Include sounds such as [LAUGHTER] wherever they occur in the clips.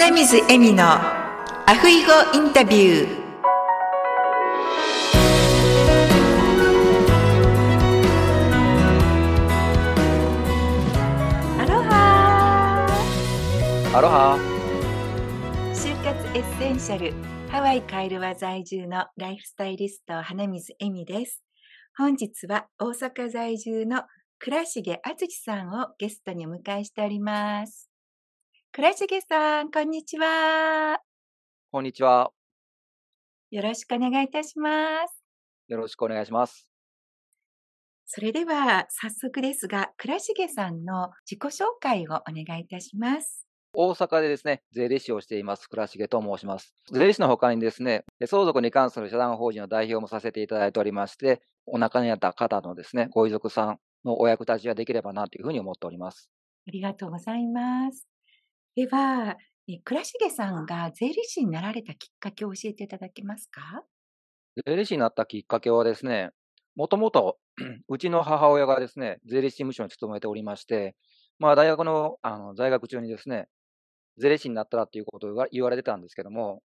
花水恵美のアフイゴインタビュー。アロハ。アロハ。就活エッセンシャルハワイカイルワ在住のライフスタイリスト花水恵美です。本日は大阪在住の倉重敦さんをゲストにお迎えしております倉重さんこんにちはこんにちは。よろしくお願いいたしますよろしくお願いします。それでは早速ですが倉重さんの自己紹介をお願いいたします大阪でですね、税理士をしています、倉重と申します。税理士の他にですね、相続に関する社団法人の代表もさせていただいておりまして、お亡くなりになった方のですね、ご遺族さんのお役立ちができればなというふうに思っております。ありがとうございます。では、倉重さんが税理士になられたきっかけを教えていただけますか？税理士になったきっかけはですね、もともと [CLEARS THROAT] うちの母親がですね、税理士事務所に勤めておりまして、まあ大学のあの在学中にですね、税理士になったらっていうことを言われてたんですけども、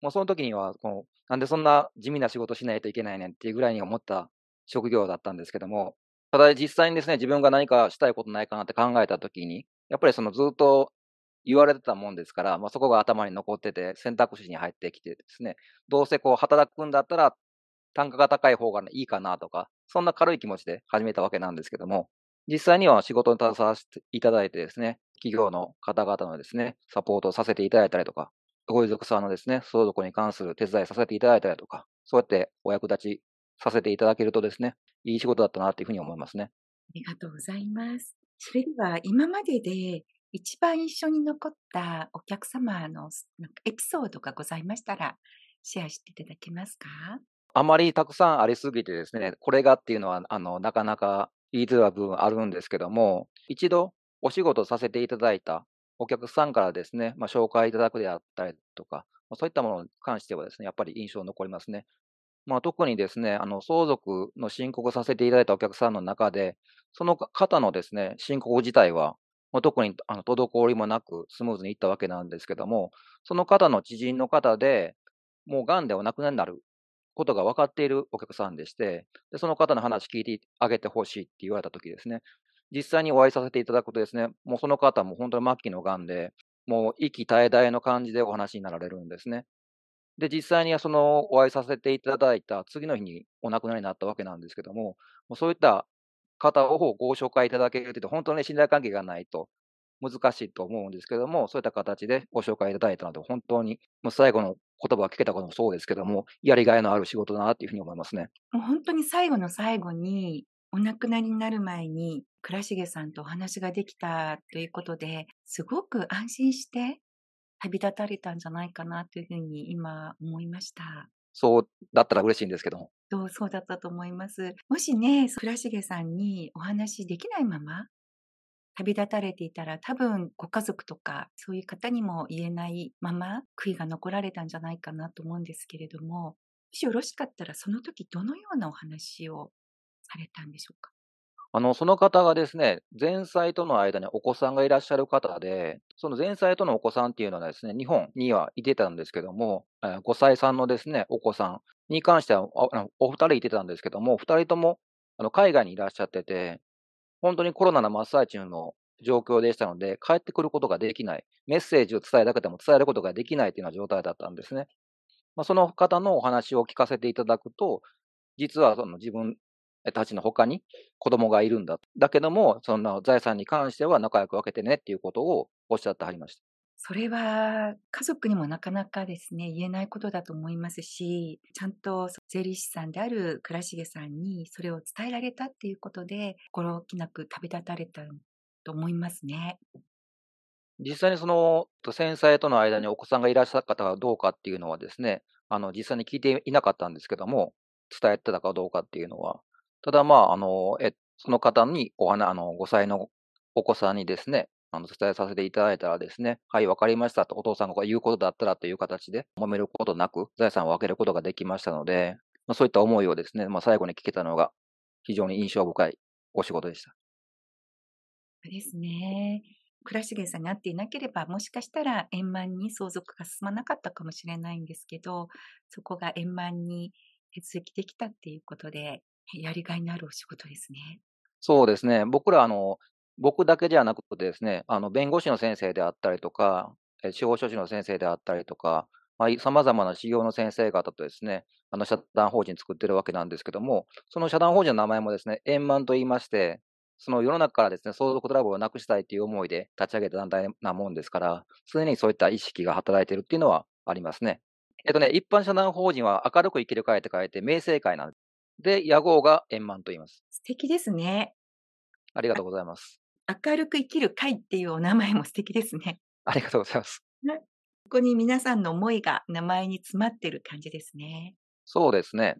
もうその時にはこの、なんでそんな地味な仕事しないといけないねんっていうぐらいに思った職業だったんですけども、ただ実際にですね、自分が何かしたいことないかなって考えた時に、やっぱりそのずっと言われてたもんですから、まあ、そこが頭に残ってて選択肢に入ってきてですね、どうせこう働くんだったら単価が高い方がいいかなとか、そんな軽い気持ちで始めたわけなんですけども、実際には仕事に携わせていただいてですね、企業の方々のですね、サポートをさせていただいたりとか、ご遺族さんのですね、相続に関する手伝いさせていただいたりとか、そうやってお役立ちさせていただけるとですね、いい仕事だったなというふうに思いますね。ありがとうございます。それでは、今までで一番印象に残ったお客様のエピソードがございましたら、シェアしていただけますか？あまりたくさんありすぎてですね、これがっていうのは、あの、なかなか言いづらい部分あるんですけども、一度お仕事させていただいたお客さんからですね、まあ、紹介いただくであったりとか、そういったものに関してはですね、やっぱり印象残りますね。まあ、特にですね、あの、相続の申告させていただいたお客さんの中で、その方のですね、申告自体は、まあ、特にあの滞りもなくスムーズにいったわけなんですけども、その方の知人の方で、もう癌でお亡くなりになることが分かっているお客さんでして、でその方の話聞いてあげてほしいって言われたときですね、実際にお会いさせていただくとですね、もうその方も本当に末期の癌で、もう息絶え絶えの感じでお話になられるんですね。で、実際にはそのお会いさせていただいた次の日にお亡くなりになったわけなんですけども、もうそういった方をご紹介いただけるというと、本当に信頼関係がないと難しいと思うんですけども、そういった形でご紹介いただいたので、本当にもう最後の言葉を聞けたこともそうですけども、やりがいのある仕事だなっていうふうに思いますね。もう本当に最後の最後に、お亡くなりになる前に、倉重さんとお話ができたということで、すごく安心して旅立たれたんじゃないかなというふうに今思いました。そうだったら嬉しいんですけども。そうだったと思います。もしね、倉重さんにお話しできないまま旅立たれていたら多分ご家族とかそういう方にも言えないまま悔いが残られたんじゃないかなと思うんですけれども、もしよろしかったらその時どのようなお話をされたんでしょうか？あの、その方がですね、前妻との間にお子さんがいらっしゃる方で、その前妻とのお子さんっていうのはですね、日本にはいてたんですけども、5歳さんのですね、お子さんに関しては、お二人いてたんですけども、二人とも海外にいらっしゃってて、本当にコロナの真っ最中の状況でしたので、帰ってくることができない、メッセージを伝えたくても伝えることができないというような状態だったんですね。まあ、その方のお話を聞かせていただくと、実はその自分たちの他に子供がいるんだ。だけども、その財産に関しては仲良く分けてねっていうことをおっしゃってはりました。それは家族にもなかなかですね、言えないことだと思いますし、ちゃんと税理士さんである倉重さんにそれを伝えられたっていうことで、心置きなく旅立たれたと思いますね。実際にその先妻との間にお子さんがいらっしゃった方がどうかっていうのはですね、あの実際に聞いていなかったんですけども、伝えてたかどうかっていうのは、ただまあ、あの、え、その方にお話、あの、5歳のお子さんにですね、あの、伝えさせていただいたらですね、はい、わかりましたと、お父さんが言うことだったらという形で、揉めることなく、財産を分けることができましたので、まあ、そういった思いをですね、まあ、最後に聞けたのが、非常に印象深いお仕事でした。ですね。倉重さんに会っていなければ、もしかしたら円満に相続が進まなかったかもしれないんですけど、そこが円満に手続きできたっていうことで、やりがいのあるお仕事ですね。そうですね。僕ら、あの、僕だけじゃなくてですね、あの、弁護士の先生であったりとか、司法書士の先生であったりとか、さまあ、い様々な修行の先生方とですね、あの、社団法人作ってるわけなんですけども、その社団法人の名前もですね、円満と言いまして、その世の中からですね、相続トラブルをなくしたいという思いで立ち上げた団体なもんですから、常にそういった意識が働いているっていうのはありますね。えっとね、一般社団法人は明るく生きる会って書いて、明正会なんです。で、屋号が円満と言います。素敵ですね。ありがとうございます。明るく生きる会っていうお名前も素敵ですね。[LAUGHS] ありがとうございます。ここに皆さんの思いが名前に詰まってる感じですね。そうですね。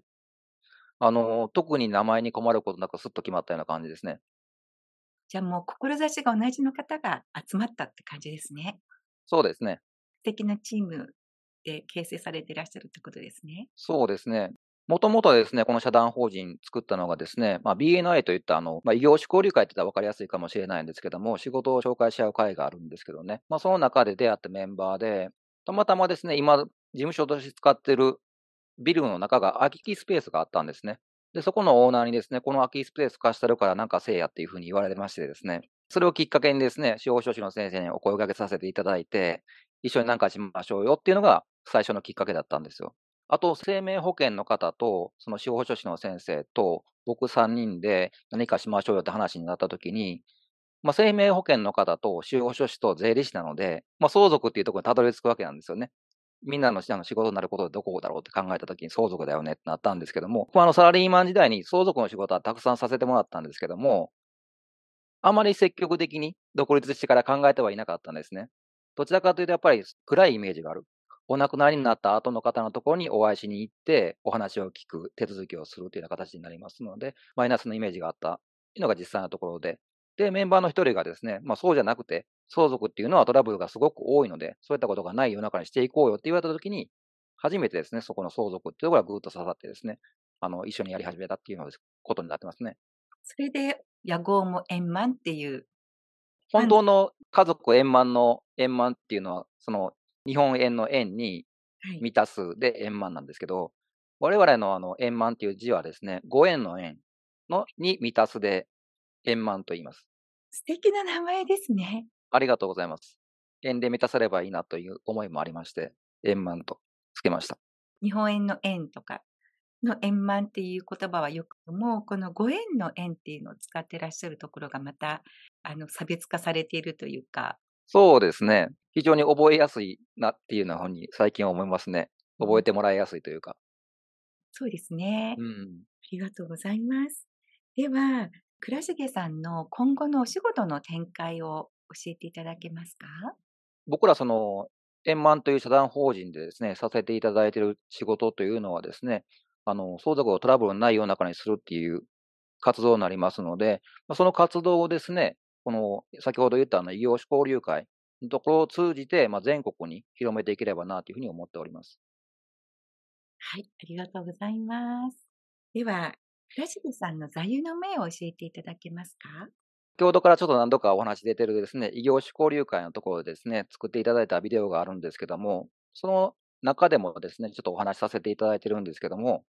あの、特に名前に困ることなくスッと決まったような感じですね。じゃあもう志が同じの方が集まったって感じですね。そうですね。素敵なチームで形成されていらっしゃるってことですね。そうですね。もともとですね、この社団法人作ったのがですね、まあ、BNI といったあの、まあ、異業種交流会って言ったら分かりやすいかもしれないんですけども、仕事を紹介し合う会があるんですけどね、まあ、その中で出会ったメンバーで、たまたまですね、今、事務所として使ってるビルの中が空きスペースがあったんですね。で、そこのオーナーにですね、この空きスペース貸してるからなんかせえやっていうふうに言われましてですね、それをきっかけにですね、司法書士の先生にお声掛けさせていただいて、一緒になんかしましょうよっていうのが最初のきっかけだったんですよ。あと、生命保険の方と、その司法書士の先生と、僕3人で何かしましょうよって話になった時に、まあ、生命保険の方と司法書士と税理士なので、まあ、相続っていうところにたどり着くわけなんですよね。みんなの仕事になることでどこだろうって考えた時に相続だよねってなったんですけども、僕はあのサラリーマン時代に相続の仕事はたくさんさせてもらったんですけども、あまり積極的に独立してから考えてはいなかったんですね。どちらかというとやっぱり暗いイメージがある。お亡くなりになった後の方のところにお会いしに行って、お話を聞く、手続きをするというような形になりますので、マイナスのイメージがあったというのが実際のところで、で、メンバーの一人がですね、まあそうじゃなくて、相続っていうのはトラブルがすごく多いので、そういったことがない世の中にしていこうよって言われたときに、初めてですね、そこの相続っていうところがぐーっと刺さってですね、あの、一緒にやり始めたっていうのことになってますね。それで、野号も円満っていう。本当の家族円満の円満っていうのは、その日本円の円にはい。満たすで円満なんですけど、我々のあの円満っていう字はですね、ご縁の円のに満たすで円満と言います。素敵な名前ですね。ありがとうございます。円で満たせればいいなという思いもありまして、円満とつけました。日本円の円とかの円満っていう言葉はよくも、このご縁の円っていうのを使ってらっしゃるところがまた、あの、差別化されているというか、そうですね。非常に覚えやすいなっていうのふうに最近思いますね。覚えてもらいやすいというか。そうですね。うん。ありがとうございます。では、倉重さんの今後のお仕事の展開を教えていただけますか？僕らその、円満という社団法人でですね、させていただいている仕事というのはですね、あの、相続をトラブルのない世の中にするっていう活動になりますので、まあその活動をですね、この、先ほど言ったあの、異業種交流会のところを通じて、まあ、全国に広めていければなというふうに思っております。はい、ありがとうございます。では、倉重さんの座右の銘を教えていただけますか？先ほどからちょっと何度かお話出てるですね、異業種交流会のところでですね、作っていただいたビデオがあるんですけども、その中でもですね、ちょっとお話しさせていただいてるんですけども、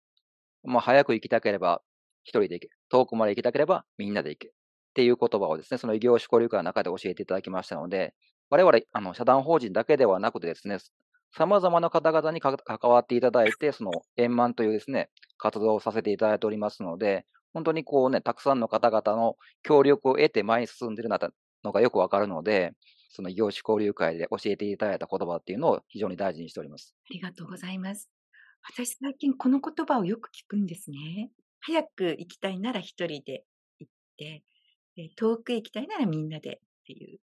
まあ、早く行きたければ一人で行け、遠くまで行きたければみんなで行けっていう言葉をですね、その異業種交流会の中で教えていただきましたので、我々、あの、社団法人だけではなくてですね、様々な方々に関わっていただいて、その円満というですね、活動をさせていただいておりますので、本当にこうね、たくさんの方々の協力を得て前に進んでいるなのがよくわかるので、その異業種交流会で教えていただいた言葉っていうのを非常に大事にしております。ありがとうございます。私最近この言葉をよく聞くんですね。早く行きたいなら一人で行って、遠く行きたいならみんなでっていう、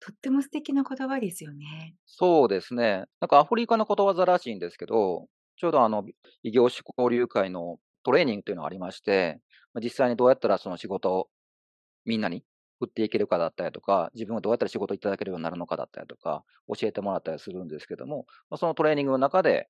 とっても素敵な言葉ですよね。そうですね。なんかアフリカのことわざらしいんですけど、ちょうどあの、異業種交流会のトレーニングというのがありまして、実際にどうやったらその仕事をみんなに振っていけるかだったりとか、自分がどうやったら仕事をいただけるようになるのかだったりとか、教えてもらったりするんですけども、そのトレーニングの中で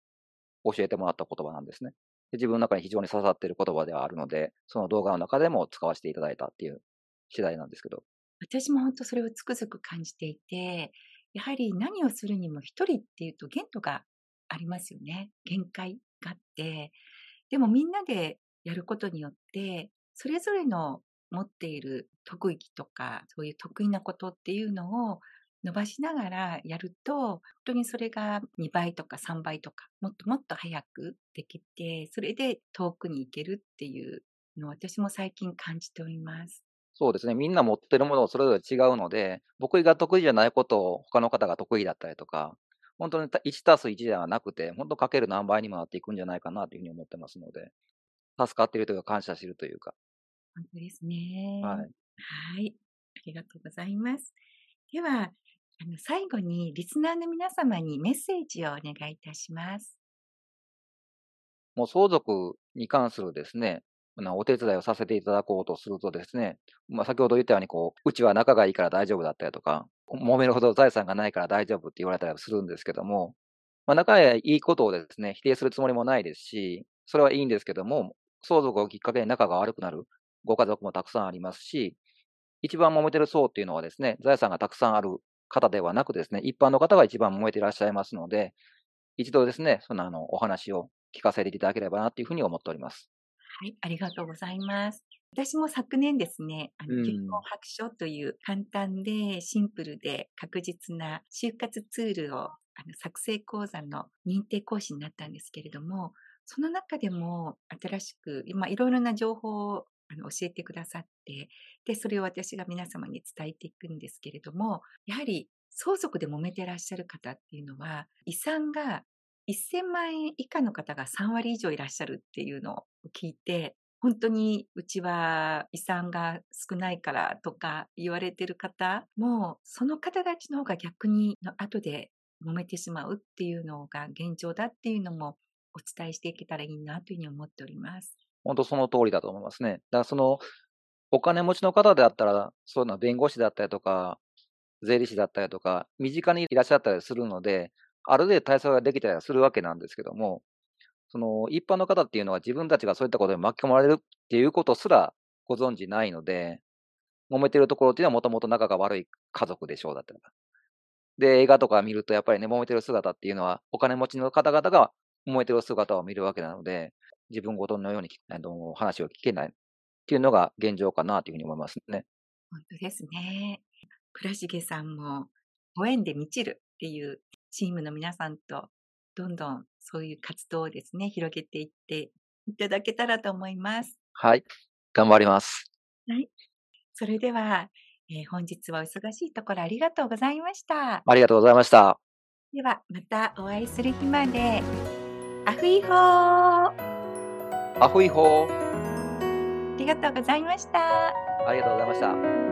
教えてもらった言葉なんですね。自分の中に非常に刺さっている言葉ではあるので、その動画の中でも使わせていただいたっていう次第なんですけど。私も本当それをつくづく感じていて、やはり何をするにも一人っていうと限度がありますよね。限界があって。でもみんなでやることによって、それぞれの持っている特技とか、そういう得意なことっていうのを伸ばしながらやると、本当にそれが2倍とか3倍とか、もっともっと早くできて、それで遠くに行けるっていうのを私も最近感じております。そうですね。みんな持ってるものをそれぞれ違うので、僕が得意じゃないことを他の方が得意だったりとか、本当に1たす1ではなくて、本当かける何倍にもなっていくんじゃないかなというふうに思ってますので、助かっているというか感謝しているというか。本当ですね。はい。はい。ありがとうございます。では、あの、最後にリスナーの皆様にメッセージをお願いいたします。もう相続に関するですね、お手伝いをさせていただこうとするとですね、まあ、先ほど言ったようにこう、うちは仲がいいから大丈夫だったりとか、揉めるほど財産がないから大丈夫って言われたりするんですけども、まあ、仲がいいことをですね、否定するつもりもないですし、それはいいんですけども、相続をきっかけに仲が悪くなるご家族もたくさんありますし、一番揉めてる層っていうのはですね、財産がたくさんある方ではなくですね、一般の方が一番揉めていらっしゃいますので、一度ですね、そのあのお話を聞かせていただければなというふうに思っております。はい、ありがとうございます。私も昨年ですね、あの結婚白書という簡単でシンプルで確実な就活ツールをあの作成講座の認定講師になったんですけれども、その中でも新しく、今いろいろな情報をあの教えてくださって、で、それを私が皆様に伝えていくんですけれども、やはり相続で揉めてらっしゃる方っていうのは、遺産が1000万円以下の方が3割以上いらっしゃるっていうのを聞いて、本当にうちは遺産が少ないからとか言われてる方も、その方たちの方が逆に後で揉めてしまうっていうのが現状だっていうのもお伝えしていけたらいいなというふうに思っております。本当その通りだと思いますね。だからその、お金持ちの方であったら、そういうのは弁護士だったりとか、税理士だったりとか、身近にいらっしゃったりするので、ある程度対策ができたりするわけなんですけども、その一般の方っていうのは自分たちがそういったことに巻き込まれるっていうことすらご存知ないので、揉めてるところっていうのはもともと仲が悪い家族でしょうだったりか。で、映画とか見るとやっぱりね、揉めてる姿っていうのは、お金持ちの方々が揉めてる姿を見るわけなので、自分ごとのように話を聞けないっていうのが現状かなというふうに思いますね。本当ですね。倉重さんも、ご縁で満ちるっていうチームの皆さんと、どんどんそういう活動をですね、広げていっていただけたらと思います。はい。頑張ります。はい。それでは、えー、本日はお忙しいところありがとうございました。ありがとうございました。では、またお会いする日まで。アフイホーアホイホー。ありがとうございました。ありがとうございました。